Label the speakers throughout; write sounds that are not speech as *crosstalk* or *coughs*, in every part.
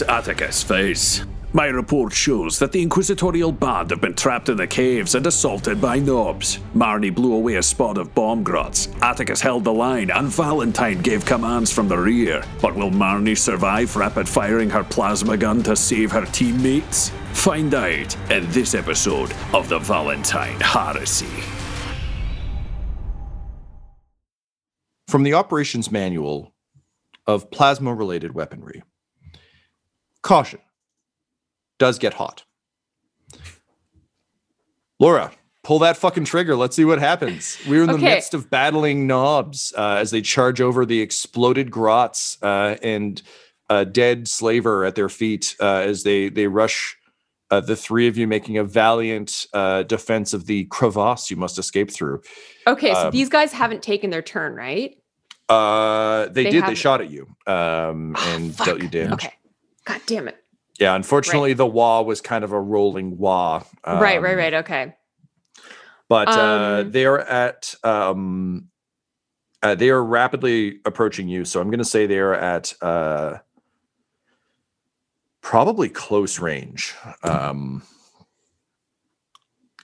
Speaker 1: Atticus Face. My report shows that the Inquisitorial Band have been trapped in the caves and assaulted by nobs. Marnie blew away a spot of bomb grots, Atticus held the line, and Valentine gave commands from the rear. But will Marnie survive rapid firing her plasma gun to save her teammates? Find out in this episode of the Valentine Heresy.
Speaker 2: From the operations manual of plasma related weaponry. Caution does get hot. Laura, pull that fucking trigger. Let's see what happens. We're in the midst of battling nobs uh, as they charge over the exploded grots uh, and a dead slaver at their feet uh, as they they rush. Uh, the three of you making a valiant uh, defense of the crevasse you must escape through.
Speaker 3: Okay, so
Speaker 2: Um,
Speaker 3: these guys haven't taken their turn, right?
Speaker 2: Uh, they,
Speaker 3: They
Speaker 2: did. They
Speaker 3: haven't-
Speaker 2: shot at you um,
Speaker 3: Ah,
Speaker 2: and
Speaker 3: fuck.
Speaker 2: dealt you damage.
Speaker 3: Okay. God damn it.
Speaker 2: Yeah, unfortunately, the wah was kind of a rolling wah.
Speaker 3: right, right,
Speaker 2: um,
Speaker 3: right. Okay.
Speaker 2: But uh,
Speaker 3: Um,
Speaker 2: they're at um, uh, they are rapidly approaching you. So I'm going to say they are at uh, probably close range. Um,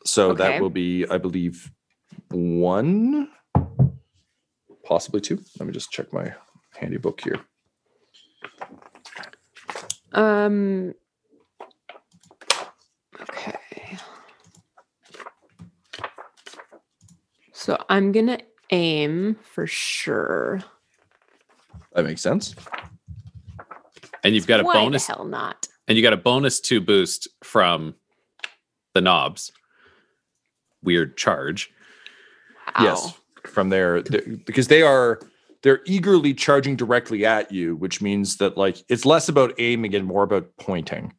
Speaker 2: so
Speaker 3: Okay.
Speaker 2: that will be, I believe, one, possibly two. Let me just check my handy book here.
Speaker 3: Um Okay. So I'm going to aim for sure.
Speaker 2: That makes sense.
Speaker 4: And you've got a
Speaker 3: Why
Speaker 4: bonus
Speaker 3: the hell not?
Speaker 4: and you got a bonus two boost from the nobs. Weird charge.
Speaker 2: Wow.
Speaker 3: Yes,
Speaker 2: from there because they are they're eagerly charging directly at you, which means that like it's less about aiming and more about pointing.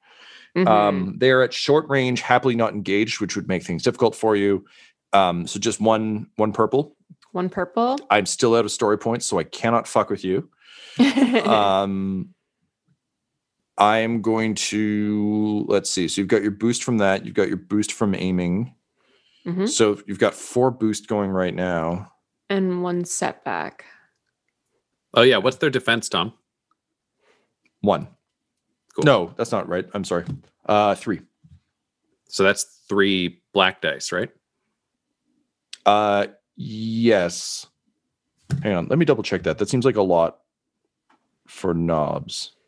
Speaker 3: Mhm.
Speaker 2: Um, they are at short range, happily not engaged, which would make things difficult for you. Um, so just one one purple.
Speaker 3: One purple.
Speaker 2: I'm still out of story points, so I cannot fuck with you. *laughs* Um, I am going to let's see. So you've got your boost from that. You've got your boost from aiming.
Speaker 3: Mhm.
Speaker 2: So you've got four boost going right now.
Speaker 3: and one setback.
Speaker 4: Oh yeah, what's their defense, Tom?
Speaker 2: One.
Speaker 4: Cool.
Speaker 2: No, that's not right. I'm sorry. Uh, three.
Speaker 4: So that's three black dice, right?
Speaker 2: Uh, yes. Hang on. Let me double check that. That seems like a lot for nobs. *laughs*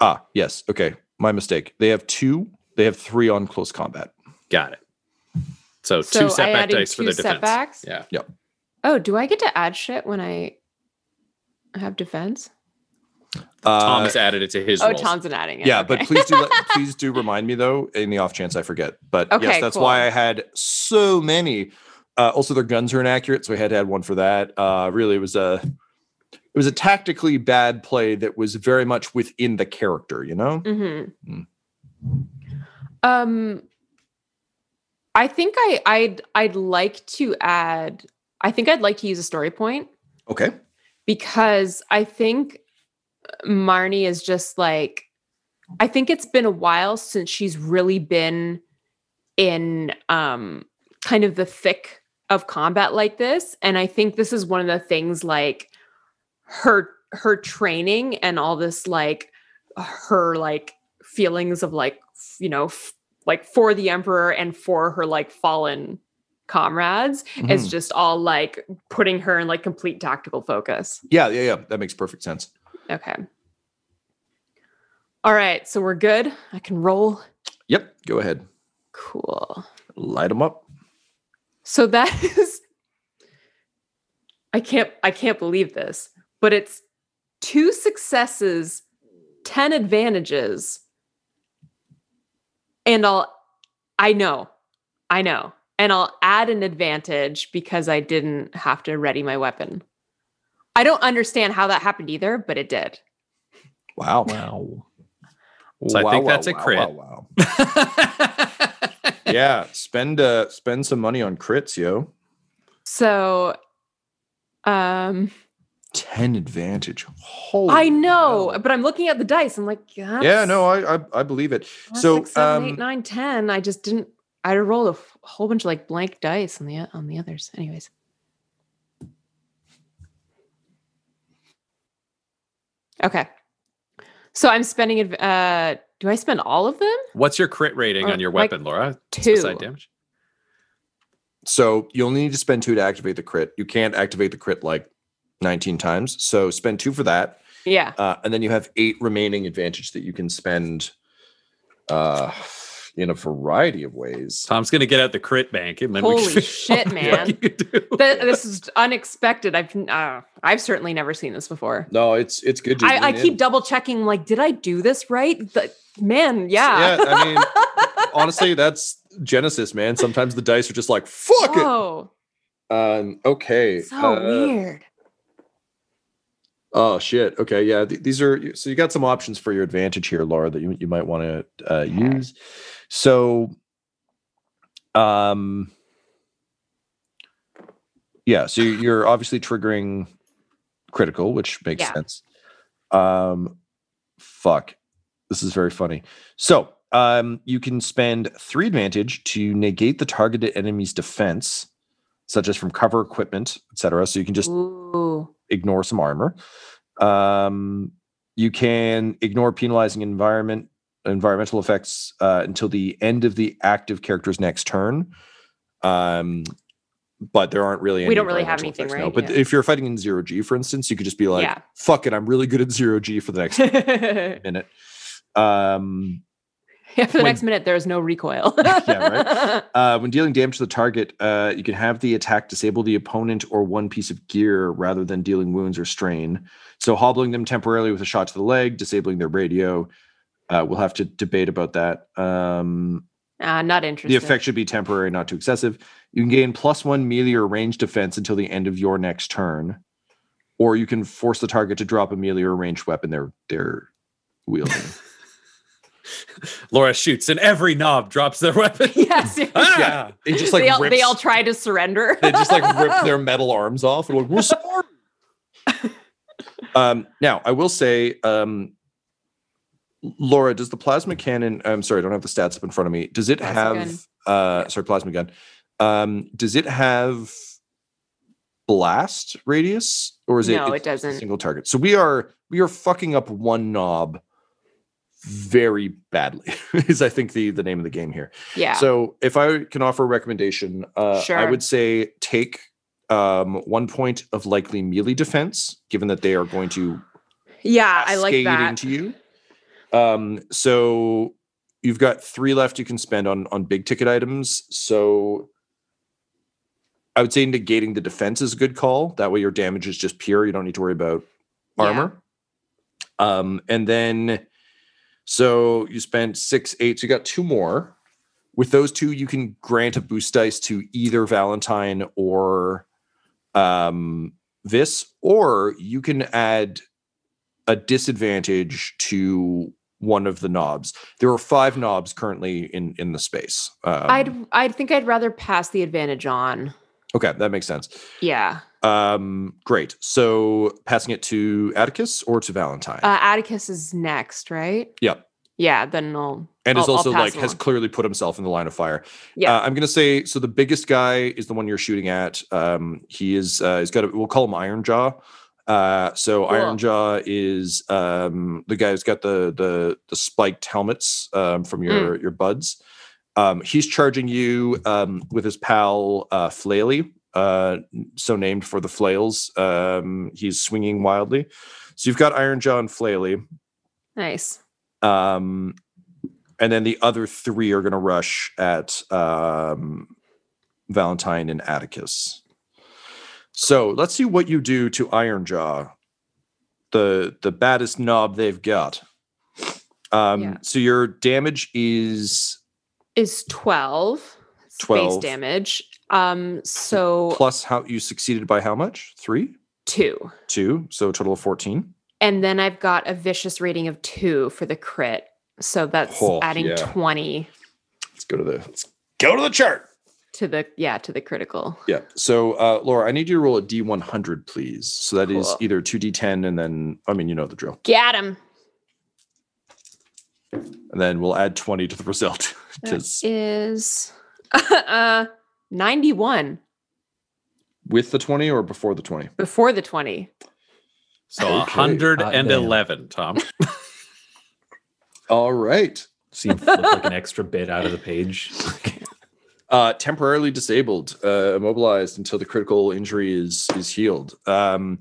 Speaker 2: Ah, yes. Okay. My mistake. They have two. They have three on close combat.
Speaker 4: Got it. So,
Speaker 3: So
Speaker 4: two
Speaker 3: I
Speaker 4: setback
Speaker 3: added
Speaker 4: dice for
Speaker 3: two
Speaker 4: their defense.
Speaker 3: setbacks?
Speaker 4: Yeah. Yep.
Speaker 3: Oh, do I get to add shit when I have defense?
Speaker 2: Uh,
Speaker 4: Tom added it to his
Speaker 3: Oh,
Speaker 4: rolls.
Speaker 3: Tom's adding it.
Speaker 2: yeah,
Speaker 3: okay.
Speaker 2: but please do let, *laughs* please do remind me though, in the off chance I forget. But yes,
Speaker 3: Okay,
Speaker 2: that's
Speaker 3: cool.
Speaker 2: why I had so many. Uh, also, their guns are inaccurate, so I had to add one for that. Uh, really, it was a it was a tactically bad play that was very much within the character. You know.
Speaker 3: Mm-hmm.
Speaker 2: Mm.
Speaker 3: Um, I think I I'd I'd like to add. I think I'd like to use a story point
Speaker 2: Okay.
Speaker 3: because I think Marnie is just like. I think it's been a while since she's really been in um kind of the thick of combat like this, and I think this is one of the things like her her training and all this like her like feelings of like you know f- like for the emperor and for her like fallen comrades is
Speaker 2: Mhm.
Speaker 3: just all like putting her in like complete tactical focus
Speaker 2: Yeah, yeah, yeah. That makes perfect sense.
Speaker 3: okay all right so we're good i can roll
Speaker 2: Yep. Go ahead.
Speaker 3: cool
Speaker 2: Light them up.
Speaker 3: so that *laughs* is i can't i can't believe this but it's two successes 10 advantages and i'll i know i know and i'll add an advantage because i didn't have to ready my weapon I don't understand how that happened either, but it did.
Speaker 2: Wow.
Speaker 5: Wow. *laughs*
Speaker 4: So I think
Speaker 2: Wow,
Speaker 4: that's
Speaker 2: wow,
Speaker 4: a
Speaker 2: wow,
Speaker 4: crit.
Speaker 2: wow, wow. yeah, spend uh spend some money on crits, yo.
Speaker 3: So, um,
Speaker 2: 10 advantage. Holy
Speaker 3: I know,
Speaker 2: hell.
Speaker 3: but I'm looking at the dice. I'm like,
Speaker 2: Yeah, no, I, I I believe it.
Speaker 3: that's
Speaker 2: so,
Speaker 3: six, seven, eight,
Speaker 2: um,
Speaker 3: nine, 10. I just didn't. I rolled a f- whole bunch of like blank dice on the on the others. Anyways, okay. So I'm spending. adv- Uh, do I spend all of them?
Speaker 4: What's your crit rating
Speaker 3: Uh,
Speaker 4: on your
Speaker 3: like
Speaker 4: weapon, Laura?
Speaker 3: two.
Speaker 4: Suicide damage.
Speaker 2: So you'll need to spend two to activate the crit. You can't activate the crit like 19 times. So spend two for that.
Speaker 3: Yeah.
Speaker 2: Uh, and then you have eight remaining advantage that you can spend uh, in a variety of ways.
Speaker 4: Tom's gonna get out the crit bank, and then
Speaker 3: Holy *laughs*
Speaker 4: can
Speaker 3: shit, man.
Speaker 4: what you can
Speaker 3: this is unexpected. I've uh, I've certainly never seen this before.
Speaker 2: No, it's it's good. to
Speaker 3: I, I keep double checking. Like, did I do this right? The, man, yeah.
Speaker 2: Yeah, I *laughs* mean, honestly, that's Genesys, man. Sometimes the dice are just like, fuck
Speaker 3: Whoa,
Speaker 2: it. Um, okay.
Speaker 3: so
Speaker 2: uh,
Speaker 3: weird.
Speaker 2: Oh shit. Okay, yeah. th- these are so you got some options for your advantage here, Laura, that you you might want to uh, use. So, um, yeah. So you- you're obviously triggering critical, which makes
Speaker 3: Yeah.
Speaker 2: sense. Um, fuck. This is very funny. So, um, you can spend three advantage to negate the targeted enemy's defense, such as from cover equipment, etc. So you can just
Speaker 3: Ooh.
Speaker 2: Ignore some armor. Um, you can ignore penalizing environment environmental effects uh, until the end of the active character's next turn. Um, but there aren't really. Any we
Speaker 3: don't really have anything,
Speaker 2: effects,
Speaker 3: right?
Speaker 2: But
Speaker 3: Yeah.
Speaker 2: if you're fighting in zero G, for instance, you could just be like,
Speaker 3: Yeah.
Speaker 2: "Fuck it, I'm really good at zero G for the next *laughs* minute." Um, *laughs*
Speaker 3: for the
Speaker 2: When-
Speaker 3: next minute, there is no recoil. *laughs*
Speaker 2: Yeah, *laughs* Uh, when dealing damage to the target, uh, you can have the attack disable the opponent or one piece of gear rather than dealing wounds or strain. So, hobbling them temporarily with a shot to the leg, disabling their radio. Uh, we'll have to debate about that. Um,
Speaker 3: Uh, not interested.
Speaker 2: the effect should be temporary, not too excessive. You can gain plus one melee or range defense until the end of your next turn, or you can force the target to drop a melee or ranged weapon they're they're wielding.
Speaker 4: Laura shoots, and every nob drops their *laughs* weapon. *laughs*
Speaker 3: Yes.
Speaker 4: Ah!
Speaker 2: yeah, it just like
Speaker 3: they, all, they all try to surrender.
Speaker 2: they just like rip *laughs* their metal arms off and like we're sorry. um now i will say um laura does the plasma cannon i'm sorry i don't have the stats up in front of me does it
Speaker 3: Plasma
Speaker 2: have uh sorry plasma gun um does it have blast radius or is it
Speaker 3: No, it
Speaker 2: it's
Speaker 3: doesn't.
Speaker 2: single target so we are we are fucking up one nob very badly *laughs* is i think the the name of the game here
Speaker 3: yeah.
Speaker 2: so if I can offer a recommendation, uh, I would say take um, one point of likely melee defense, given that they are going to
Speaker 3: yeah, I like that.
Speaker 2: into you. Um, so you've got three left you can spend on on big ticket items. So I would say negating the defense is a good call. That way your damage is just pure. You don't need to worry about
Speaker 3: Yeah.
Speaker 2: armor. Um, and then so you spent six, eight, so you got two more. With those two, you can grant a boost dice to either Valentine or um this, or you can add a disadvantage to one of the nobs. There are five nobs currently in in the space. Um,
Speaker 3: I'd I think I'd rather pass the advantage on.
Speaker 2: Okay, that makes sense.
Speaker 3: Yeah.
Speaker 2: Um, great. So passing it to Atticus or to Valentine,
Speaker 3: Uh, Atticus is next, right?
Speaker 2: Yep.
Speaker 3: Yeah, then I'll
Speaker 2: and is
Speaker 3: I'll- I'll
Speaker 2: also like has clearly put himself in the line of fire.
Speaker 3: Yeah.
Speaker 2: Uh, I'm gonna say so. The biggest guy is the one you're shooting at. Um, he is. Uh, he's got. A, we'll call him Iron Jaw. Uh, so
Speaker 3: Cool.
Speaker 2: Iron Jaw is um, the guy who's got the the the spiked helmets um, from
Speaker 3: Mm.
Speaker 2: your your buds. Um, he's charging you um, with his pal uh, Flaily, uh, so named for the flails. Um, he's swinging wildly. So you've got Iron Jaw and Flaily.
Speaker 3: nice.
Speaker 2: Um, and then the other three are going to rush at um, Valentine and Atticus. So let's see what you do to Ironjaw, the the baddest nob they've got. Um,
Speaker 3: Yeah.
Speaker 2: So your damage is
Speaker 3: Is 12 space damage. Um so
Speaker 2: plus how you succeeded by how much? Three.
Speaker 3: two.
Speaker 2: two, so a total of 14.
Speaker 3: And then I've got a vicious rating of two for the crit. So that's
Speaker 2: Oh,
Speaker 3: adding
Speaker 2: yeah.
Speaker 3: 20
Speaker 2: Let's go to the let's go to the chart.
Speaker 3: to the yeah, to the critical.
Speaker 2: Yeah. So uh Laura, I need you to roll a D100, please. So that is
Speaker 3: Cool.
Speaker 2: either 2D10 and then I mean you know the drill.
Speaker 3: Get him.
Speaker 2: And then we'll add 20 to the result. *laughs*
Speaker 3: That
Speaker 2: Because
Speaker 3: is *laughs* uh 91
Speaker 2: with the 20 or before the 20?
Speaker 3: before the 20.
Speaker 4: So
Speaker 2: Okay.
Speaker 4: 111, Tom. *laughs* *laughs*
Speaker 2: All right.
Speaker 5: So you flip like an extra bit out of the page.
Speaker 2: Uh, temporarily disabled, uh, immobilized until the critical injury is is healed. Um,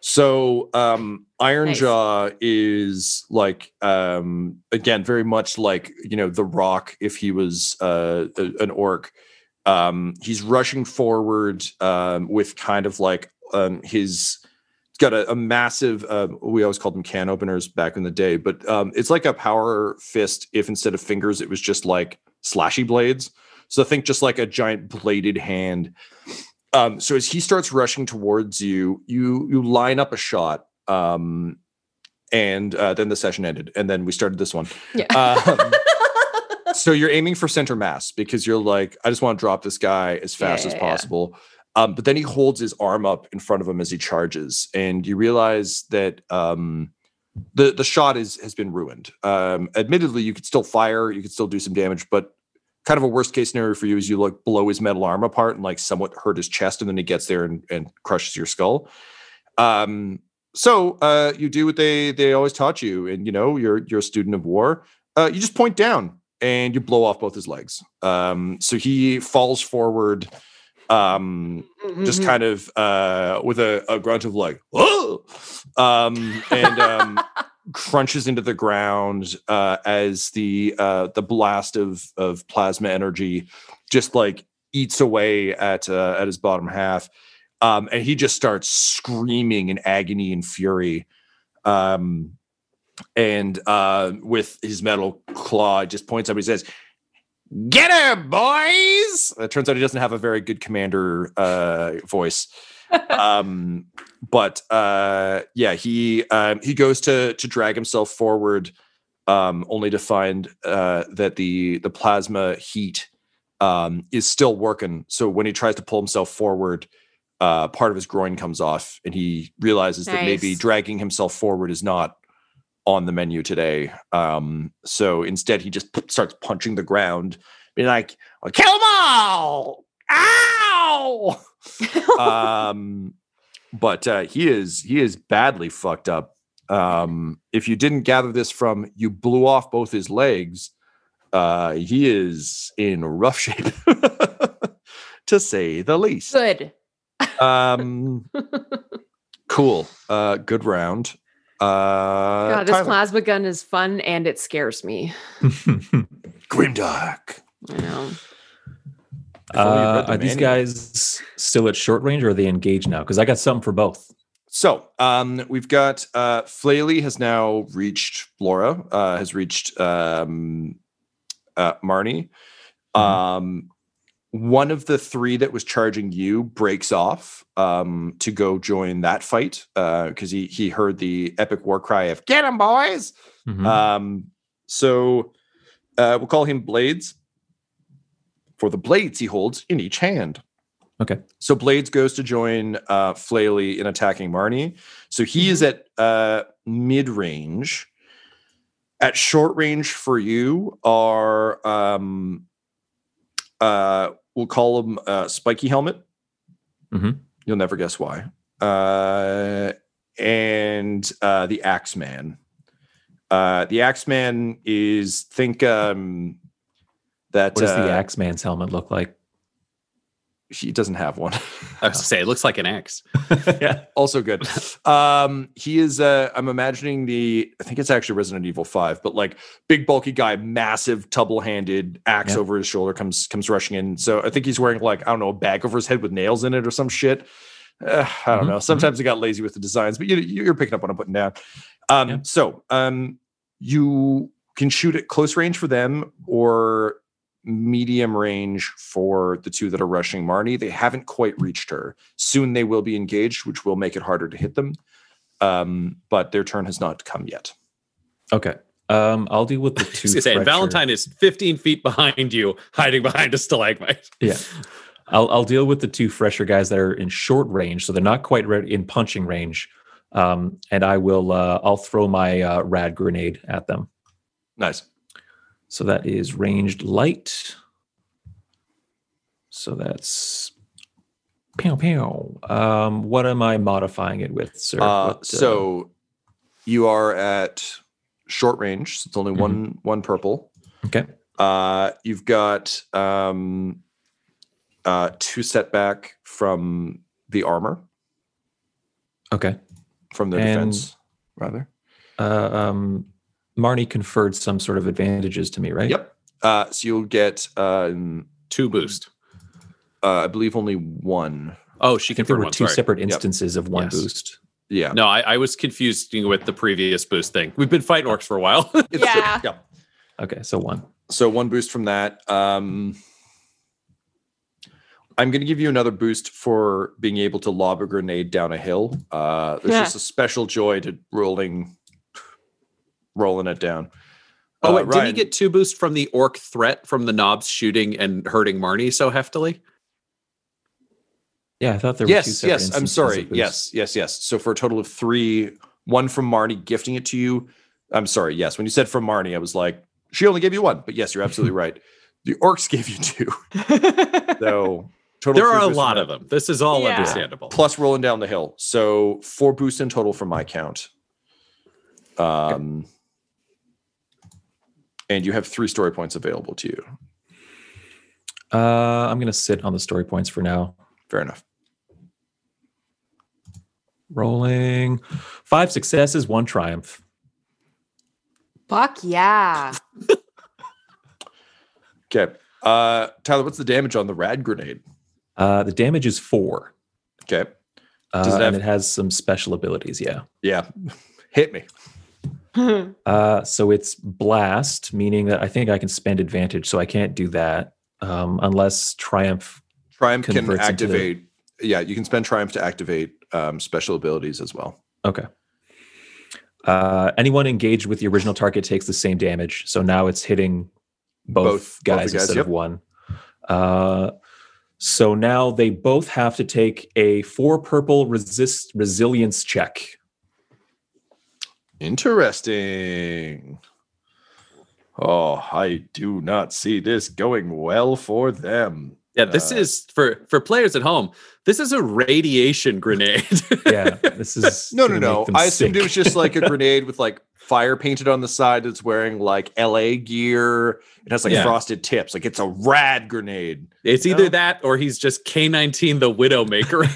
Speaker 2: so um, Iron
Speaker 3: Nice.
Speaker 2: Jaw is like um, again very much like you know the Rock if he was uh, a- an orc. Um, he's rushing forward um, with kind of like um, his. Got a, a massive. Uh, we always called them can openers back in the day, but um, it's like a power fist. If instead of fingers, it was just like slashy blades. So think just like a giant bladed hand. Um, so as he starts rushing towards you, you you line up a shot, um, and uh, then the session ended, and then we started this one.
Speaker 3: Yeah.
Speaker 2: Um, *laughs* so you're aiming for center mass because you're like, I just want to drop this guy as
Speaker 3: Yeah,
Speaker 2: fast as
Speaker 3: yeah, yeah.
Speaker 2: possible. Um, but then he holds his arm up in front of him as he charges, and you realize that um, the the shot is has been ruined. Um, admittedly, you could still fire, you could still do some damage, but kind of a worst case scenario for you is you like blow his metal arm apart and like somewhat hurt his chest, and then he gets there and, and crushes your skull. Um, so uh, you do what they they always taught you, and you know you're you're a student of war. Uh, you just point down and you blow off both his legs. Um, so he falls forward, um, just
Speaker 3: Mhm.
Speaker 2: kind of uh, with a, a grunt of like, whoa, um, and um, *laughs* crunches into the ground uh, as the uh, the blast of of plasma energy just like eats away at uh, at his bottom half, um, and he just starts screaming in agony and fury. Um, and uh, with his metal claw, just points up. He says, "Get her, boys!" It turns out he doesn't have a very good commander uh, voice, um, but uh, yeah, he um, he goes to to drag himself forward, um, only to find uh, that the the plasma heat um, is still working. So when he tries to pull himself forward, uh, part of his groin comes off, and he realizes that maybe dragging himself forward is not on the menu today. Um, so instead, he just p- starts punching the ground, being like, "I'll "Kill them all!" Ow! *laughs* um, but uh, he is he is badly fucked up. Um, if you didn't gather this from you blew off both his legs, uh, he is in rough *laughs* shape, to say the least.
Speaker 3: Good.
Speaker 2: Um, *laughs* cool. Uh, good round. Uh,
Speaker 3: God, this
Speaker 2: Tyler.
Speaker 3: plasma gun is fun and it scares me.
Speaker 2: Grimdark.
Speaker 3: I know.
Speaker 2: If only you
Speaker 5: Uh, are these guys still at short range or are they engaged now? Because I got something for both.
Speaker 2: So um, we've got uh, Flaley has now reached Laura, uh, has reached um, uh, Marnie.
Speaker 5: Mhm.
Speaker 2: Um, one of the three that was charging you breaks off um, to go join that fight because he he heard the epic war cry of "Get him, boys!"
Speaker 5: Mhm.
Speaker 2: Um, so uh, we'll call him Blades for the blades he holds in each hand.
Speaker 5: Okay.
Speaker 2: So Blades goes to join uh, Flaley in attacking Marnie. So he is at uh, mid range. At short range for you are um, uh, we'll call him uh, Spiky Helmet.
Speaker 5: Mhm.
Speaker 2: You'll never guess why. Uh, and uh, the Axeman. Uh, the Axeman is think um, that
Speaker 5: what does
Speaker 2: uh,
Speaker 5: the Axeman's helmet look like?
Speaker 2: he doesn't have one.
Speaker 4: I was to say it looks like an axe. *laughs*
Speaker 5: yeah.
Speaker 2: also good. Um, he is. Uh, I'm imagining the. I think it's actually Resident Evil Five, but like big bulky guy, massive double-handed axe
Speaker 5: Yeah.
Speaker 2: over his shoulder comes comes rushing in. So I think he's wearing like I don't know a bag over his head with nails in it or some shit. Uh, I don't
Speaker 5: Mhm,
Speaker 2: know. Sometimes he got lazy with the designs, but you, you're picking up what I'm putting down. Um,
Speaker 5: Yeah.
Speaker 2: So um, you can shoot at close range for them, or medium range for the two that are rushing Marnie. They haven't quite reached her. Soon they will be engaged, which will make it harder to hit them. Um, but their turn has not come yet.
Speaker 5: Okay. Um, I'll deal with the *laughs*
Speaker 4: I
Speaker 5: two.
Speaker 4: was gonna say,
Speaker 5: fresher-
Speaker 4: Valentine is 15 feet behind you, hiding behind a stalagmite. *laughs*
Speaker 5: Yeah. I'll I'll deal with the two fresher guys that are in short range, so they're not quite ready in punching range. Um, and I will uh, I'll throw my uh, rad grenade at them.
Speaker 2: Nice.
Speaker 5: So that is ranged light. So that's pow pow. Um, what am I modifying it with, sir?
Speaker 2: Uh,
Speaker 5: What,
Speaker 2: so you are at short range. So it's only
Speaker 5: Mhm.
Speaker 2: one one purple.
Speaker 5: okay,
Speaker 2: Uh, you've got um, uh, two setback from the armor,
Speaker 5: okay.
Speaker 2: from the
Speaker 5: And-
Speaker 2: defense, rather.
Speaker 5: Uh, um, Marnie conferred some sort of advantages to me, right?
Speaker 2: Yep. Uh, so you'll get, um,
Speaker 4: Two boost.
Speaker 2: uh, I believe, only one.
Speaker 4: Oh, she
Speaker 5: I think there were
Speaker 4: one.
Speaker 5: two
Speaker 4: Sorry.
Speaker 5: separate instances of one
Speaker 2: Yes.
Speaker 5: boost.
Speaker 2: Yeah.
Speaker 4: No, I, I was confused with the previous boost thing. We've been fighting orcs for a while. *laughs*
Speaker 2: It's-
Speaker 3: Yeah.
Speaker 2: yeah.
Speaker 5: Okay, so one.
Speaker 2: So one boost from that. Um, I'm going to give you another boost for being able to lob a grenade down a hill. Uh, there's
Speaker 3: Yeah.
Speaker 2: just a special joy to rolling, rolling it down.
Speaker 4: oh,
Speaker 2: Uh,
Speaker 4: wait, did he get two boost from the orc threat from the nobs shooting and hurting Marnie so heftily?
Speaker 5: Yeah, I thought there were two
Speaker 2: Yes, yes. I'm sorry. Yes, yes, yes. So for a total of three, one from Marnie gifting it to you. I'm sorry. Yes, when you said from Marnie, I was like, she only gave you one. But yes, you're absolutely right. *laughs* The orcs gave you two. *laughs* So total.
Speaker 4: There are a lot of them. This is all
Speaker 3: Yeah.
Speaker 4: understandable.
Speaker 2: plus rolling down the hill. So four boosts in total from my count. Um, and you have three story points available to you.
Speaker 5: Uh, I'm gonna sit on the story points for now.
Speaker 2: Fair enough.
Speaker 5: Rolling five successes, one triumph.
Speaker 3: Fuck yeah. *laughs*
Speaker 2: Okay. Uh, Tyler, what's the damage on the rad grenade?
Speaker 5: Uh, the damage is four.
Speaker 2: Okay.
Speaker 5: Uh,
Speaker 2: Does it have-
Speaker 5: and it has some special abilities. Yeah.
Speaker 2: Yeah. *laughs* Hit me. *laughs*
Speaker 5: Uh, so it's blast, meaning that I think I can spend advantage, so I can't do that um, unless triumph.
Speaker 2: Triumph can
Speaker 5: into the-
Speaker 2: activate. Yeah, you can spend Triumph to activate um, special abilities as well.
Speaker 5: Okay. Uh, anyone engaged with the original target takes the same damage. So now it's hitting both,
Speaker 2: Both- both
Speaker 5: guys,
Speaker 2: guys,
Speaker 5: instead
Speaker 2: yep.
Speaker 5: of one. Uh, so now they both have to take a four purple resist resilience check.
Speaker 2: Interesting. Oh, I do not see this going well for them.
Speaker 4: Yeah, this
Speaker 2: Uh,
Speaker 4: is for for players at home. This is a radiation grenade.
Speaker 5: Yeah, *laughs* this is
Speaker 2: No, no, no.
Speaker 5: make them
Speaker 2: I assumed it was just like a grenade with like fire painted on the side that's wearing like LA gear. It has like
Speaker 4: Yeah.
Speaker 2: frosted tips. Like it's a rad grenade.
Speaker 4: it's either
Speaker 2: No.
Speaker 4: that or he's just K19 the Widowmaker.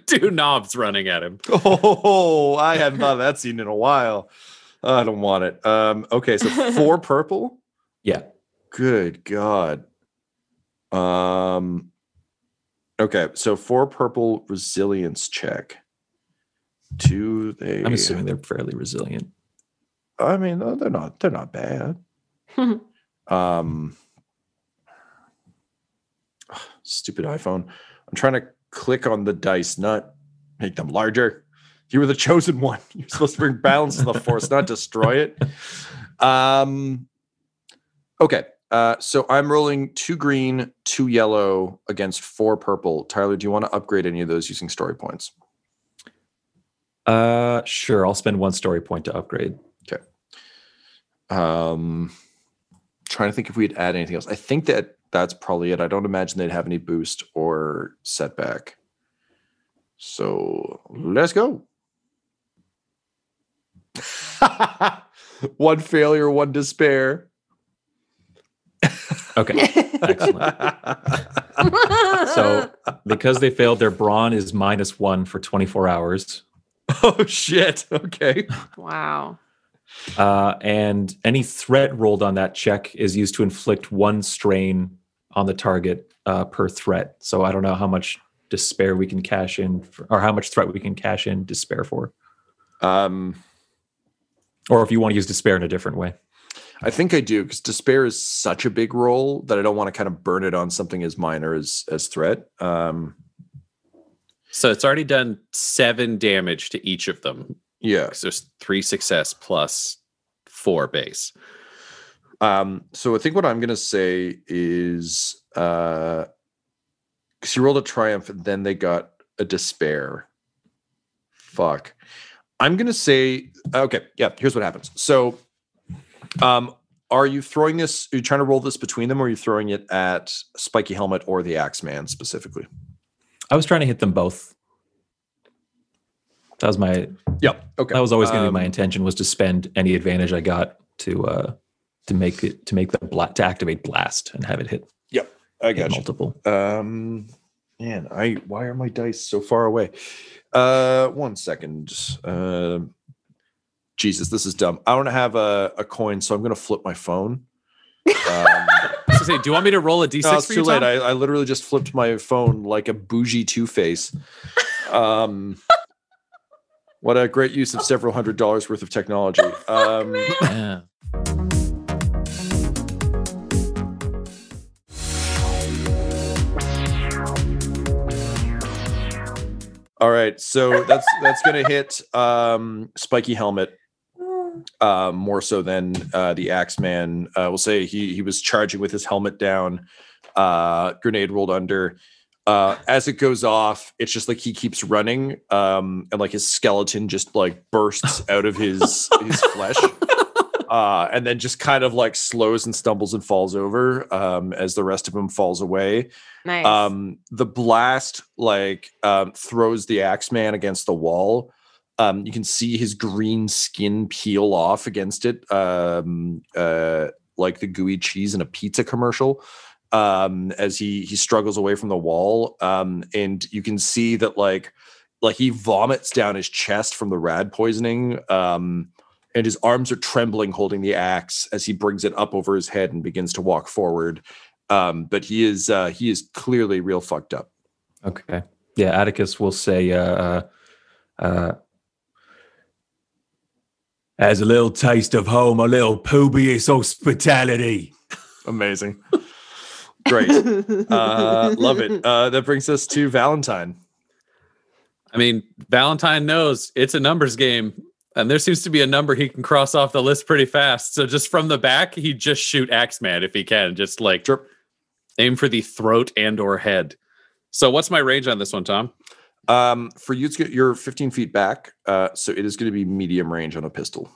Speaker 4: *laughs* *laughs* Two nobs running at him.
Speaker 2: Oh, I haven't thought of that scene in a while. I don't want it. Um, okay, so four purple.
Speaker 5: Yeah.
Speaker 2: Good God. Um okay, so four purple resilience check. Two they
Speaker 5: I'm assuming they're fairly resilient.
Speaker 2: I mean, they're not they're not bad. *laughs* um stupid iPhone. I'm trying to click on the dice, not make them larger. You were the chosen one. *laughs* You're supposed to bring balance to the force, not destroy it. *laughs* Um okay. Uh, so I'm rolling two green, two yellow against four purple. Tyler, do you want to upgrade any of those using story points?
Speaker 5: Uh, sure. I'll spend one story point to upgrade. Okay.
Speaker 2: Um, trying to think if we'd add anything else. I think that that's probably it. I don't imagine they'd have any boost or setback. So let's go. *laughs* one failure, one despair.
Speaker 5: Okay. Excellent. *laughs* So because they failed, their brawn is minus one for 24 hours.
Speaker 2: oh shit. Okay.
Speaker 3: wow.
Speaker 5: Uh, and any threat rolled on that check is used to inflict one strain on the target uh, per threat. So I don't know how much despair we can cash in, for, or how much threat we can cash in despair for,
Speaker 2: Um,
Speaker 5: or if you want to use despair in a different way.
Speaker 2: I think I do because despair is such a big role that I don't want to kind of burn it on something as minor as as threat. Um,
Speaker 4: So it's already done seven damage to each of them.
Speaker 2: yeah.
Speaker 4: 'cause there's three success plus four base.
Speaker 2: Um, so I think what I'm gonna say is uh because you rolled a triumph and then they got a despair. Fuck. I'm gonna say okay, yeah, here's what happens. So um are you throwing this are you trying to roll this between them or are you throwing it at spiky helmet or the axeman specifically?
Speaker 5: I was trying to hit them both. That was my
Speaker 2: Yep. Okay.
Speaker 5: that was always going to be my
Speaker 2: Um,
Speaker 5: intention was to spend any advantage I got to uh to make it to make the bla- to activate blast and have it hit,
Speaker 2: Yep.
Speaker 5: I
Speaker 2: got
Speaker 5: multiple.
Speaker 2: Um, man, I why are my dice so far away? Uh, one second. Um, Jesus, this is dumb. I don't have a, a coin, so I'm gonna flip my phone. *laughs* Um,
Speaker 4: So say, do you want me to roll a d6
Speaker 2: no, it's too late. I, I literally just flipped my phone like a bougie Two Face. Um, what a great use of several hundred dollars worth of technology. *laughs* Um,
Speaker 5: Yeah.
Speaker 2: All right, so that's that's gonna hit um, spiky helmet uh, more so than uh, the Axeman. Uh, we'll say he he was charging with his helmet down, uh, grenade rolled under. Uh, as it goes off, it's just like he keeps running, um, and like his skeleton just like bursts *laughs* out of his his flesh, uh, and then just kind of like slows and stumbles and falls over um, as the rest of him falls away.
Speaker 3: Nice.
Speaker 2: Um, the blast like um, throws the Axeman against the wall. Um, you can see his green skin peel off against it, um, uh, like the gooey cheese in a pizza commercial. Um, as he he struggles away from the wall, um, and you can see that like like he vomits down his chest from the rad poisoning. Um, and his arms are trembling, holding the axe as he brings it up over his head and begins to walk forward um but he is uh he is clearly real fucked up
Speaker 5: Okay. Yeah, Atticus will say, uh, uh, uh, as a little taste of home, a little Publius hospitality.
Speaker 2: amazing great uh love it uh that brings us to valentine
Speaker 4: I mean, Valentine knows it's a numbers game, and there seems to be a number he can cross off the list pretty fast. So just from the back, he just shoot Axeman if he can, just like
Speaker 2: Sure.
Speaker 4: aim for the throat and or head. So what's my range on this one, Tom?
Speaker 2: Um for you it's good you're 15 feet back uh so it is going to be medium range on a pistol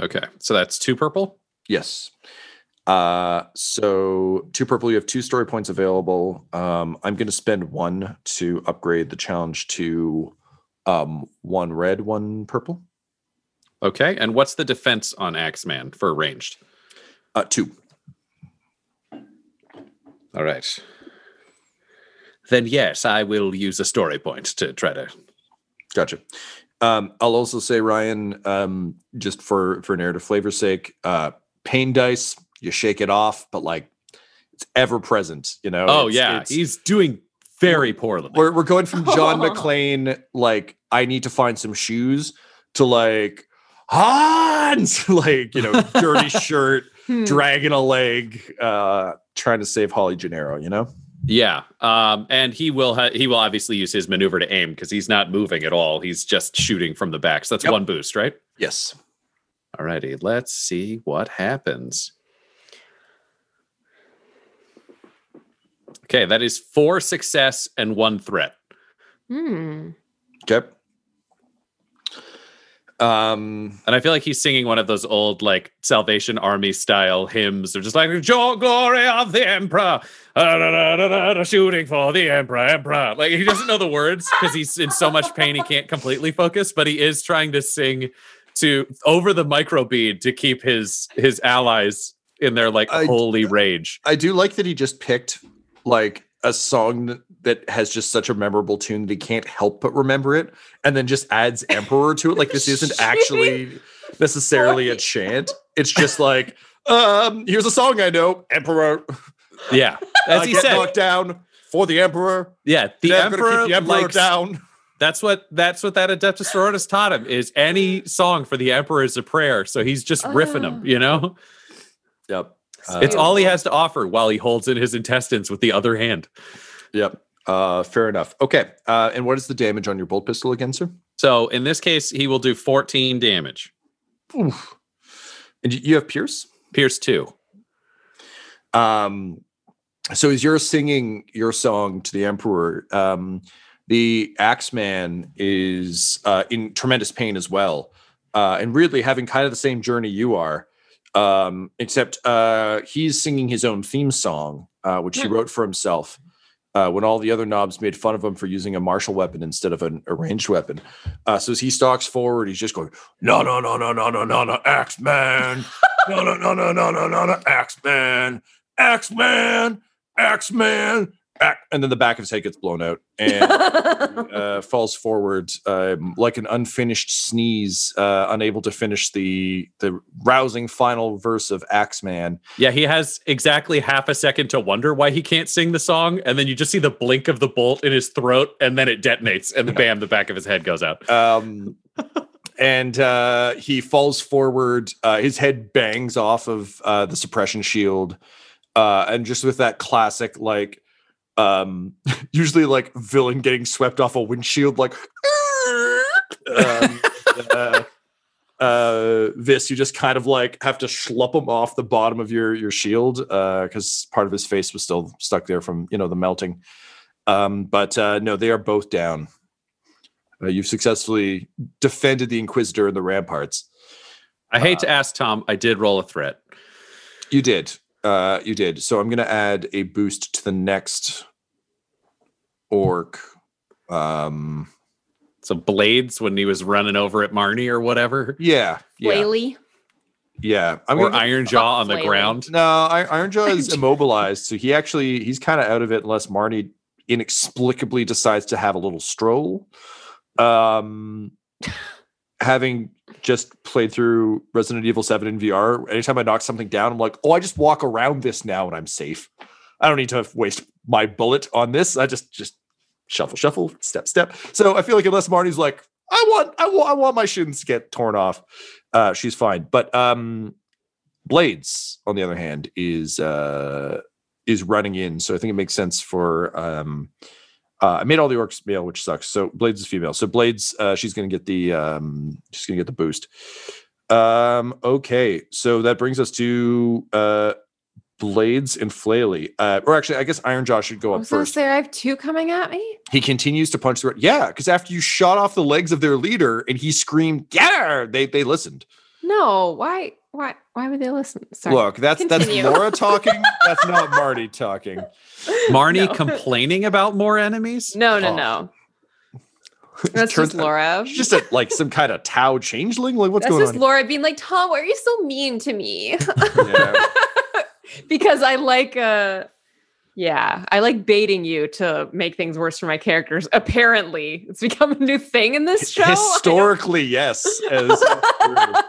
Speaker 4: Okay, so that's two purple.
Speaker 2: yes uh so two purple you have two story points available um i'm going to spend one to upgrade the challenge to um one red one purple
Speaker 4: Okay, and what's the defense on Axeman for ranged?
Speaker 2: uh two
Speaker 4: All right. Then yes, I will use a story point to try to.
Speaker 2: Gotcha. Um, I'll also say, Ryan, um, just for for narrative flavor's sake, uh, pain dice, you shake it off, but like it's ever present. You know.
Speaker 4: Oh
Speaker 2: It's-
Speaker 4: yeah,
Speaker 2: it's-
Speaker 4: he's doing very poorly.
Speaker 2: we're we're going from John *laughs* McClane, like I need to find some shoes, to like Hans, *laughs* like you know, dirty *laughs* shirt,
Speaker 3: Hmm.
Speaker 2: dragging a leg, uh, trying to save Holly Gennero. You know.
Speaker 4: Yeah, um, and he will ha- he will obviously use his maneuver to aim because he's not moving at all. He's just shooting from the back. So that's
Speaker 2: Yep.
Speaker 4: one boost, right?
Speaker 2: Yes.
Speaker 4: Alrighty, let's see what happens. Okay, that is four success and one threat.
Speaker 3: Hmm.
Speaker 2: Okay. Um.
Speaker 4: And I feel like he's singing one of those old like Salvation Army style hymns. They're just like "Joy, glory of the Emperor, shooting for the Emperor, Emperor." Like he doesn't know the words because he's in so much pain he can't completely focus, but he is trying to sing to over the microbead to keep his his allies in their like
Speaker 2: I-
Speaker 4: holy rage.
Speaker 2: I do like that he just picked like a song that, that has just such a memorable tune that he can't help but remember it, and then just adds Emperor to it. Like this isn't *laughs* actually necessarily a chant. It's just like, um, here's a song I know, Emperor. *laughs*
Speaker 4: Yeah,
Speaker 2: I
Speaker 4: as he
Speaker 2: get
Speaker 4: said.
Speaker 2: knocked down for the Emperor.
Speaker 4: Yeah, the
Speaker 2: Yeah, I'm
Speaker 4: Emperor,
Speaker 2: keep the Emperor
Speaker 4: likes
Speaker 2: down.
Speaker 4: That's what that's what that Adeptus Sororitas taught him. Is any song for the Emperor is a prayer. So he's just riffing them.
Speaker 3: Ah.
Speaker 4: You know,
Speaker 2: Yep. Uh,
Speaker 4: it's all he has to offer while he holds in his intestines with the other hand.
Speaker 2: Yep. Uh, fair enough. Okay. Uh, and what is the damage on your bolt pistol again, sir?
Speaker 4: So in this case, he will do 14 damage.
Speaker 2: Oof. And you- you have Pierce.
Speaker 4: Pierce two.
Speaker 2: Um, so as you're singing your song to the Emperor, um, the Axeman is uh, in tremendous pain as well, uh, and really having kind of the same journey you are, um, except uh, he's singing his own theme song, uh, which he
Speaker 3: Hmm.
Speaker 2: wrote for himself. Uh, when all the other nobs made fun of him for using a martial weapon instead of an arranged weapon, uh, so as he stalks forward, he's just going, "No, no, no, no, no, no, no, no, Axeman, no, no, no, no, no, no, no, no, Axeman." X-Man, X-Man, X-. and then the back of his head gets blown out and *laughs* uh, falls forward um, like an unfinished sneeze, uh, unable to finish the the rousing final verse of Axeman.
Speaker 4: Yeah, he has exactly half a second to wonder why he can't sing the song, and then you just see the blink of the bolt in his throat, and then it detonates, and the bam, the back of his head goes out.
Speaker 2: Um, and uh, he falls forward. Uh, his head bangs off of uh, the suppression shield, uh, and just with that classic, like, um, *laughs* usually like villain getting swept off a windshield, like, *laughs* um, uh, uh, this you just kind of like have to schlup him off the bottom of your your shield because part of his face was still stuck there from you know the melting. Um, but uh, no, they are both down. Uh, you've successfully defended the Inquisitor and the ramparts.
Speaker 4: I hate to ask Tom, I did roll a threat.
Speaker 2: You did. Uh, you did. So I'm going to add a boost to the next orc. Um,
Speaker 4: So Blades when he was running over at Marnie or whatever,
Speaker 2: yeah, yeah,
Speaker 3: Whaley.
Speaker 2: yeah. I'm
Speaker 4: or
Speaker 2: gonna,
Speaker 4: Iron Jaw on the
Speaker 3: Flailing.
Speaker 4: ground.
Speaker 2: no, I, Ironjaw is immobilized, so he actually he's kind of out of it unless Marnie inexplicably decides to have a little stroll. Um, having just played through Resident Evil 7 in VR, anytime I knock something down, I'm like, oh, I just walk around this now and I'm safe. I don't need to waste my bullet on this. I just just shuffle, shuffle, step, step. So I feel like unless Marnie's like, I want, I want, I want my shins to get torn off, uh, she's fine. But um Blades, on the other hand, is uh is running in. So I think it makes sense for um uh, I made all the orcs male, which sucks. So Blades is female. So Blades, uh, she's gonna get the um, she's gonna get the boost. Um, okay, so that brings us to uh, Blades and Flaley. Uh, or actually, I guess Ironjaw should go
Speaker 3: I
Speaker 2: up
Speaker 3: was gonna
Speaker 2: first.
Speaker 3: say I have two coming at me.
Speaker 2: He continues to punch the yeah, because after you shot off the legs of their leader and he screamed, "Get her!" They they listened.
Speaker 3: No, why? Why? Why would they listen? Sorry.
Speaker 2: Look, that's
Speaker 3: Continue.
Speaker 2: that's Laura talking. *laughs* that's not Marty talking.
Speaker 4: Marnie
Speaker 3: No.
Speaker 4: complaining about more enemies.
Speaker 3: No, no,
Speaker 2: Oh.
Speaker 3: no. *laughs* That's
Speaker 2: Turns
Speaker 3: just Laura.
Speaker 2: She's just a, like some kind of Tau changeling. Like what's
Speaker 3: That's
Speaker 2: going on? That's just?
Speaker 3: Laura being like, Tom, why are you so mean to me? *laughs*
Speaker 2: Yeah.
Speaker 3: Because I like uh yeah, I like baiting you to make things worse for my characters. Apparently, it's become a new thing in this show. *laughs*
Speaker 2: Historically, yes. as- *laughs*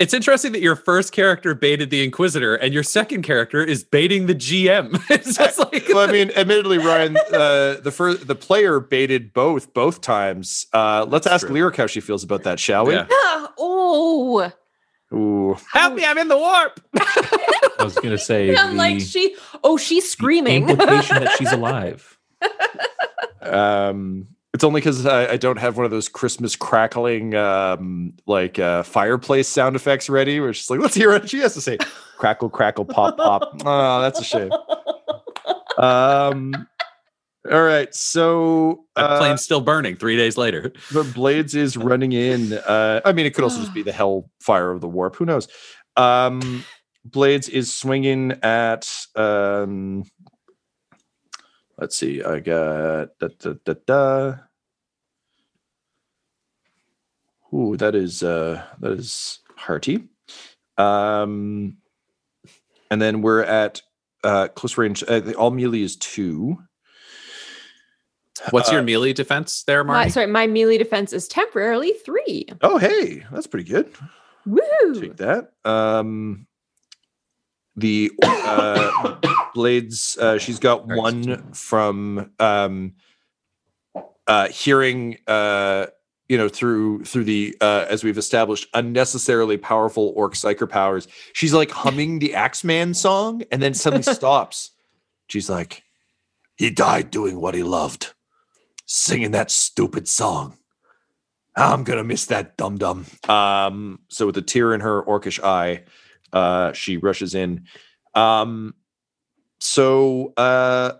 Speaker 4: It's interesting that your first character baited the Inquisitor and your second character is baiting the GM. *laughs* it's just like
Speaker 2: well, I mean, admittedly, Ryan, uh, the first the player baited both both times. Uh, let's ask
Speaker 4: true.
Speaker 2: Lyric how she feels about that, shall we?
Speaker 4: Yeah. *gasps*
Speaker 3: oh,
Speaker 2: Ooh,
Speaker 4: help me, I'm in the warp.
Speaker 5: I was going to say *laughs*
Speaker 3: I'm
Speaker 5: the,
Speaker 3: like she. Oh, she's
Speaker 5: the
Speaker 3: screaming.
Speaker 5: implication that she's *laughs* alive.
Speaker 2: um, it's only because I, I don't have one of those Christmas crackling um, like uh, fireplace sound effects ready. Where it's just like, let's hear what she has to say. Crackle, crackle, pop, pop. *laughs* Oh, that's a shame. Um, all right, so
Speaker 4: That
Speaker 2: uh,
Speaker 4: plane's still burning three days later.
Speaker 2: the blades is running in. Uh, I mean, it could also just be the *sighs* hell fire of the warp. Who knows? Um, blades is swinging at. Um, let's see. I got da, da, da, da. Ooh, that is uh, that is hearty. Um, and then we're at uh, close range. Uh, all melee is two.
Speaker 4: What's your
Speaker 2: Uh,
Speaker 4: melee defense there,
Speaker 3: My,
Speaker 4: Marty?
Speaker 3: sorry, my melee defense is temporarily three.
Speaker 2: Oh, hey, that's pretty good.
Speaker 3: Woo!
Speaker 2: take that. Um, the uh, *coughs* blades. Uh, she's got one from um, uh, hearing uh, you know through through the uh, as we've established unnecessarily powerful orc psyker powers. She's like *laughs* humming the Axeman song and then suddenly *laughs* stops. She's like, "He died doing what he loved, singing that stupid song." I'm gonna miss that dum dum. Um, so with a tear in her orcish eye, uh, she rushes in. Um, so uh,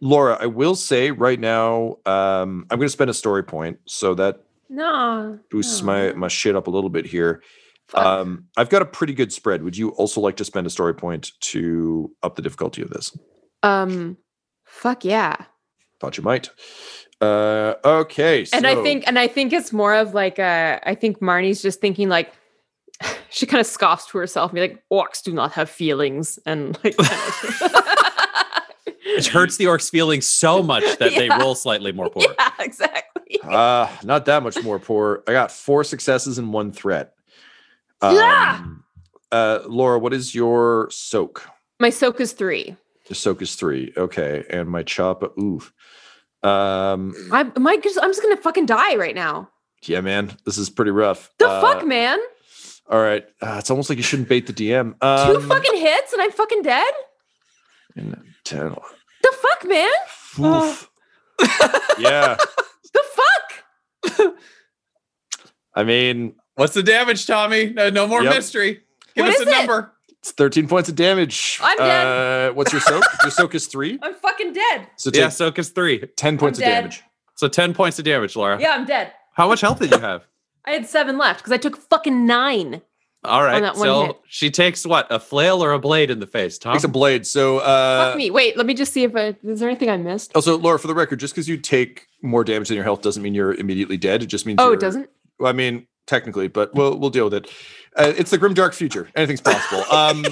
Speaker 2: Laura, I will say right now, um, I'm gonna spend a story point, so that
Speaker 3: No.
Speaker 2: boosts
Speaker 3: no.
Speaker 2: my my shit up a little bit here.
Speaker 3: Fuck.
Speaker 2: Um, I've got a pretty good spread. Would you also like to spend a story point to up the difficulty of this?
Speaker 3: um fuck yeah.
Speaker 2: Thought you might. Uh, okay.
Speaker 3: and I think and I think it's more of like uh I think Marnie's just thinking like she kind of scoffs to herself and be like, orcs do not have feelings and like
Speaker 4: Which hurts the orcs' feelings so much *laughs* that they roll slightly more poor.
Speaker 3: Yeah, exactly.
Speaker 2: Uh, not that much more poor. I got four successes and one threat.
Speaker 3: Yeah.
Speaker 2: Um, uh, Laura, what is your soak?
Speaker 3: My soak is three.
Speaker 2: The soak is three. Okay. And my chop, ooh. Um,
Speaker 3: I'm my just, I'm just gonna fucking die right now.
Speaker 2: yeah, man, this is pretty rough.
Speaker 3: The
Speaker 2: Uh,
Speaker 3: fuck, man?
Speaker 2: All right. Uh, it's almost like you shouldn't bait the DM.
Speaker 3: Two
Speaker 2: Um,
Speaker 3: fucking hits and I'm fucking dead?
Speaker 2: and 10.
Speaker 3: The fuck, man?
Speaker 2: Oof. *laughs* yeah.
Speaker 3: The fuck? *laughs*
Speaker 2: I mean,
Speaker 4: What's the damage, Tommy? No, no more
Speaker 2: Yep.
Speaker 4: mystery. Give
Speaker 3: What
Speaker 4: us a
Speaker 3: it?
Speaker 4: number.
Speaker 2: it's 13 points of damage.
Speaker 3: I'm dead.
Speaker 2: Uh, what's your soak? your soak is three.
Speaker 3: I'm fucking dead.
Speaker 2: So take
Speaker 4: Yeah, Soak is three.
Speaker 2: 10 points of
Speaker 3: dead.
Speaker 2: damage.
Speaker 4: So 10 points of damage, Laura.
Speaker 3: Yeah, I'm dead.
Speaker 4: How much health did you have?
Speaker 3: I had seven left because I took fucking nine.
Speaker 4: All right.
Speaker 3: that one
Speaker 4: So
Speaker 3: hit.
Speaker 4: she takes what? A flail or a blade in the face, Tom?
Speaker 2: Takes a blade. So, uh,
Speaker 3: Fuck me. Wait, let me just see if I is there anything I missed?
Speaker 2: Also, Laura, for the record, just because you take more damage than your health doesn't mean you're immediately dead. It just means
Speaker 3: Oh,
Speaker 2: you're,
Speaker 3: it doesn't?
Speaker 2: Well, I mean, technically, but we'll we'll deal with it. Uh, it's the grim dark future. Anything's possible. *laughs* Um,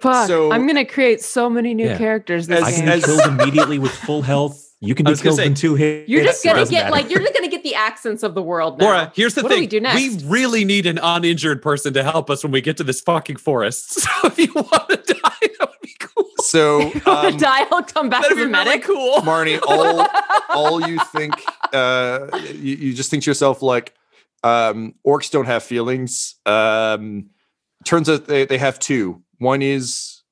Speaker 3: Fuck.
Speaker 2: So-
Speaker 3: I'm gonna create so many new
Speaker 5: Yeah.
Speaker 3: characters this
Speaker 2: As-
Speaker 5: I
Speaker 3: game.
Speaker 5: can
Speaker 2: as-
Speaker 5: be killed immediately with full health. You can
Speaker 4: I
Speaker 5: be
Speaker 4: was gonna
Speaker 5: killed
Speaker 4: say,
Speaker 5: in two hits.
Speaker 3: you're just gonna get
Speaker 5: matter.
Speaker 3: like you're just gonna get the accents of the world now.
Speaker 4: Laura, here's the
Speaker 3: What do
Speaker 4: thing.
Speaker 3: we do next?
Speaker 4: really need an uninjured person to help us when we get to this fucking forest. *laughs* So if you want to die, that would be cool.
Speaker 2: so, *laughs*
Speaker 3: If I
Speaker 2: um,
Speaker 3: die, I'll come back
Speaker 4: That'd
Speaker 3: as
Speaker 4: be
Speaker 3: a
Speaker 4: really
Speaker 3: medic.
Speaker 4: cool. *laughs*
Speaker 2: Marnie, all all you think, uh, you, you just think to yourself like, um, orcs don't have feelings. Um, turns out they they have two. One is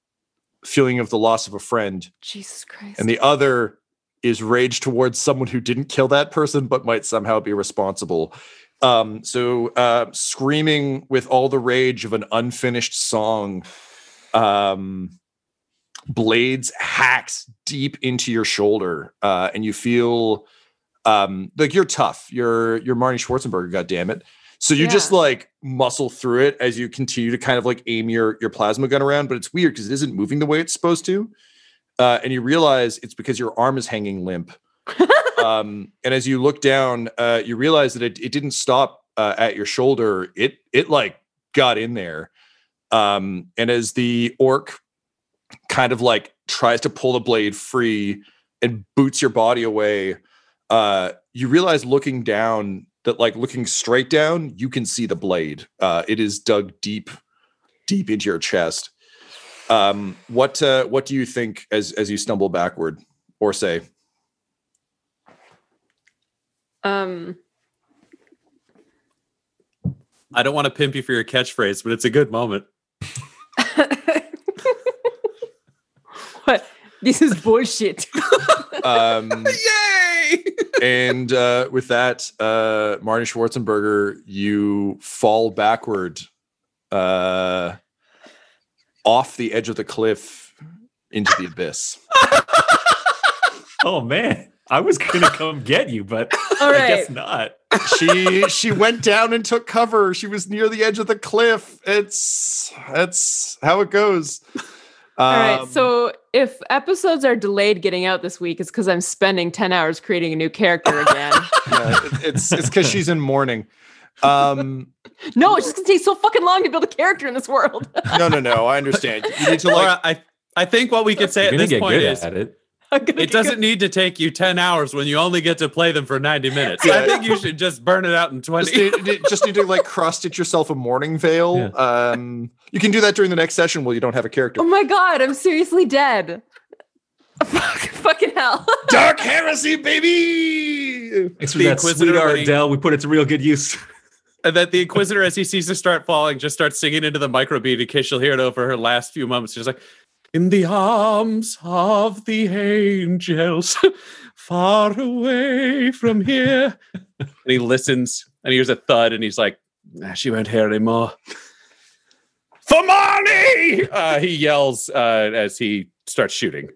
Speaker 2: feeling of the loss of a friend,
Speaker 3: Jesus Christ.
Speaker 2: and the other is rage towards someone who didn't kill that person but might somehow be responsible. Um, so uh, screaming with all the rage of an unfinished song, um, blades hacks deep into your shoulder, uh, and you feel um, like you're tough. You're you're Marnie Schwarzenberger, God damn it. So you just like muscle through it as you continue to kind of like aim your your plasma gun around, but it's weird because it isn't moving the way it's supposed to. Uh, and you realize it's because your arm is hanging limp. *laughs* um, and as you look down, uh, you realize that it, it didn't stop uh, at your shoulder. It it like got in there. Um, and as the orc kind of like tries to pull the blade free and boots your body away, uh, you realize looking down that like looking straight down, you can see the blade. Uh, it is dug deep, deep into your chest. Um, what uh, what do you think as as you stumble backward or say?
Speaker 3: um
Speaker 4: I don't want to pimp you for your catchphrase, but it's a good moment. *laughs*
Speaker 3: what? This is bullshit.
Speaker 2: Um, *laughs*
Speaker 4: Yay!
Speaker 2: and uh, with that, uh, Marnie Schwarzenberger, you fall backward uh, off the edge of the cliff into the abyss.
Speaker 5: Oh man, I was gonna come get you, but *laughs*
Speaker 3: All
Speaker 5: I guess not.
Speaker 2: she she went down and took cover. She was near the edge of the cliff. It's that's how it goes.
Speaker 3: All right.
Speaker 2: Um,
Speaker 3: So if episodes are delayed getting out this week, it's because I'm spending 10 hours creating a new character *laughs* again.
Speaker 2: yeah, it- it's it's because she's in mourning. Um, *laughs*
Speaker 3: no, it's just gonna take so fucking long to build a character in this world. *laughs*
Speaker 2: no, no, no. I understand. You need to like
Speaker 4: Laura, I, I think what we could say
Speaker 5: You're
Speaker 4: at this
Speaker 5: get
Speaker 4: point
Speaker 5: good
Speaker 4: is
Speaker 5: at it.
Speaker 4: It doesn't need to take you 10 hours when you only get to play them for 90 minutes.
Speaker 2: Yeah.
Speaker 4: I think you should just burn it out in 20.
Speaker 2: just need, need- just need to like cross stitch yourself a mourning veil. Um, you can do that during the next session while you don't have a character.
Speaker 3: Oh my god, I'm seriously dead. Fuck, *laughs* fuck Fucking hell.
Speaker 2: Dark heresy, baby.
Speaker 5: Thanks for
Speaker 4: The
Speaker 5: that
Speaker 4: Inquisitor
Speaker 5: sweet art,
Speaker 4: when
Speaker 5: Del. We put it to real good use.
Speaker 4: And then the Inquisitor, as he sees her start falling, just starts singing into the microbead in case she'll hear it over her last few moments. She's like, In the arms of the angels, *laughs* far away from here. and he listens and he hears a thud and he's like, "Nah, She won't hear anymore. For Marnie! Uh, he yells uh, as he starts shooting.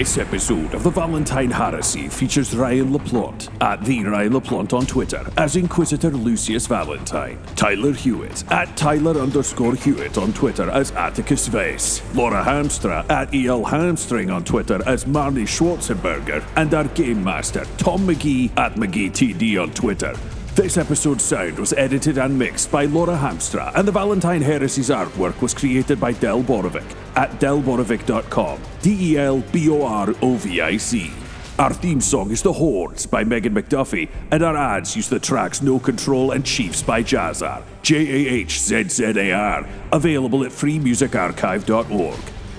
Speaker 1: This episode of the Valentine Heresy features Ryan LaPlante at the Ryan LaPlante on Twitter as Inquisitor Lucius Valentine, Tyler Hewitt at Tyler underscore Hewitt on Twitter as Atticus Vess, Laura Hamstra at EL Hamstring on Twitter as Marnie Schwarzenberger, and our Game Master Tom McGee at McGeeTD on Twitter. This episode's sound was edited and mixed by Laura Hamstra, and the Valentine Heresy's artwork was created by Del Borovic at delborovic.com. D E L B O R O V I C. Our theme song is The Hordes by Megan McDuffie, and our ads use the tracks No Control and Chiefs by Jahzzar. J A H Z Z A R. Available at freemusicarchive.org.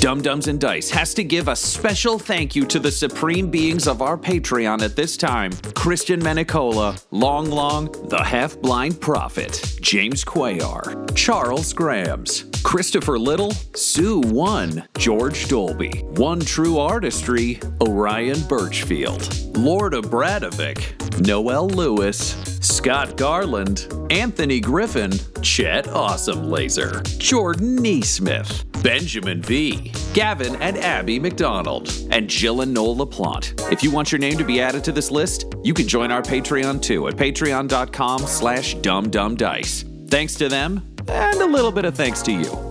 Speaker 6: Dumb Dumbs and Dice has to give a special thank you to the supreme beings of our Patreon at this time. Christian Menicola, Long Long, The Half Blind Prophet, James Quayar, Charles Grams, Christopher Little, Sue One, George Dolby, One True Artistry, Orion Birchfield, Lord Abradovic, Noel Lewis, Scott Garland, Anthony Griffin, Chet Awesome Laser, Jordan Neesmith, Benjamin V, Gavin and Abby McDonald, and Jill and Noel LaPlante. If you want your name to be added to this list, you can join our Patreon too at patreon.com slash dumbdumbdice. Thanks to them, and a little bit of thanks to you.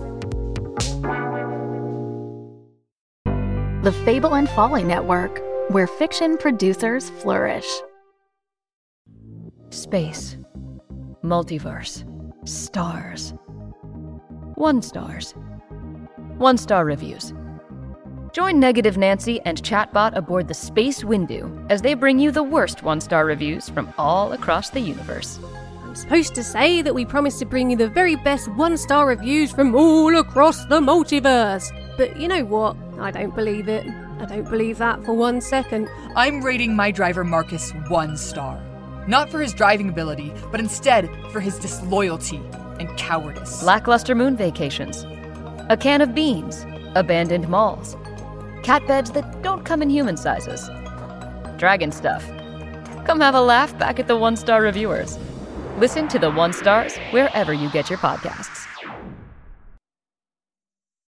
Speaker 7: The Fable and Folly Network, where fiction producers flourish.
Speaker 8: Space. Multiverse. Stars. One stars. One star reviews. Join Negative Nancy and Chatbot aboard the Space Windu as they bring you the worst one star reviews from all across the universe.
Speaker 9: I'm supposed to say that we promise to bring you the very best one star reviews from all across the multiverse. But you know what? I don't believe it. I don't believe that for one second.
Speaker 10: I'm rating my driver Marcus one star. Not for his driving ability, but instead for his disloyalty and cowardice.
Speaker 8: Lackluster moon vacations. A can of beans. Abandoned malls. Cat beds that don't come in human sizes. Dragon stuff. Come have a laugh back at the one star reviewers. Listen to the one stars wherever you get your podcasts.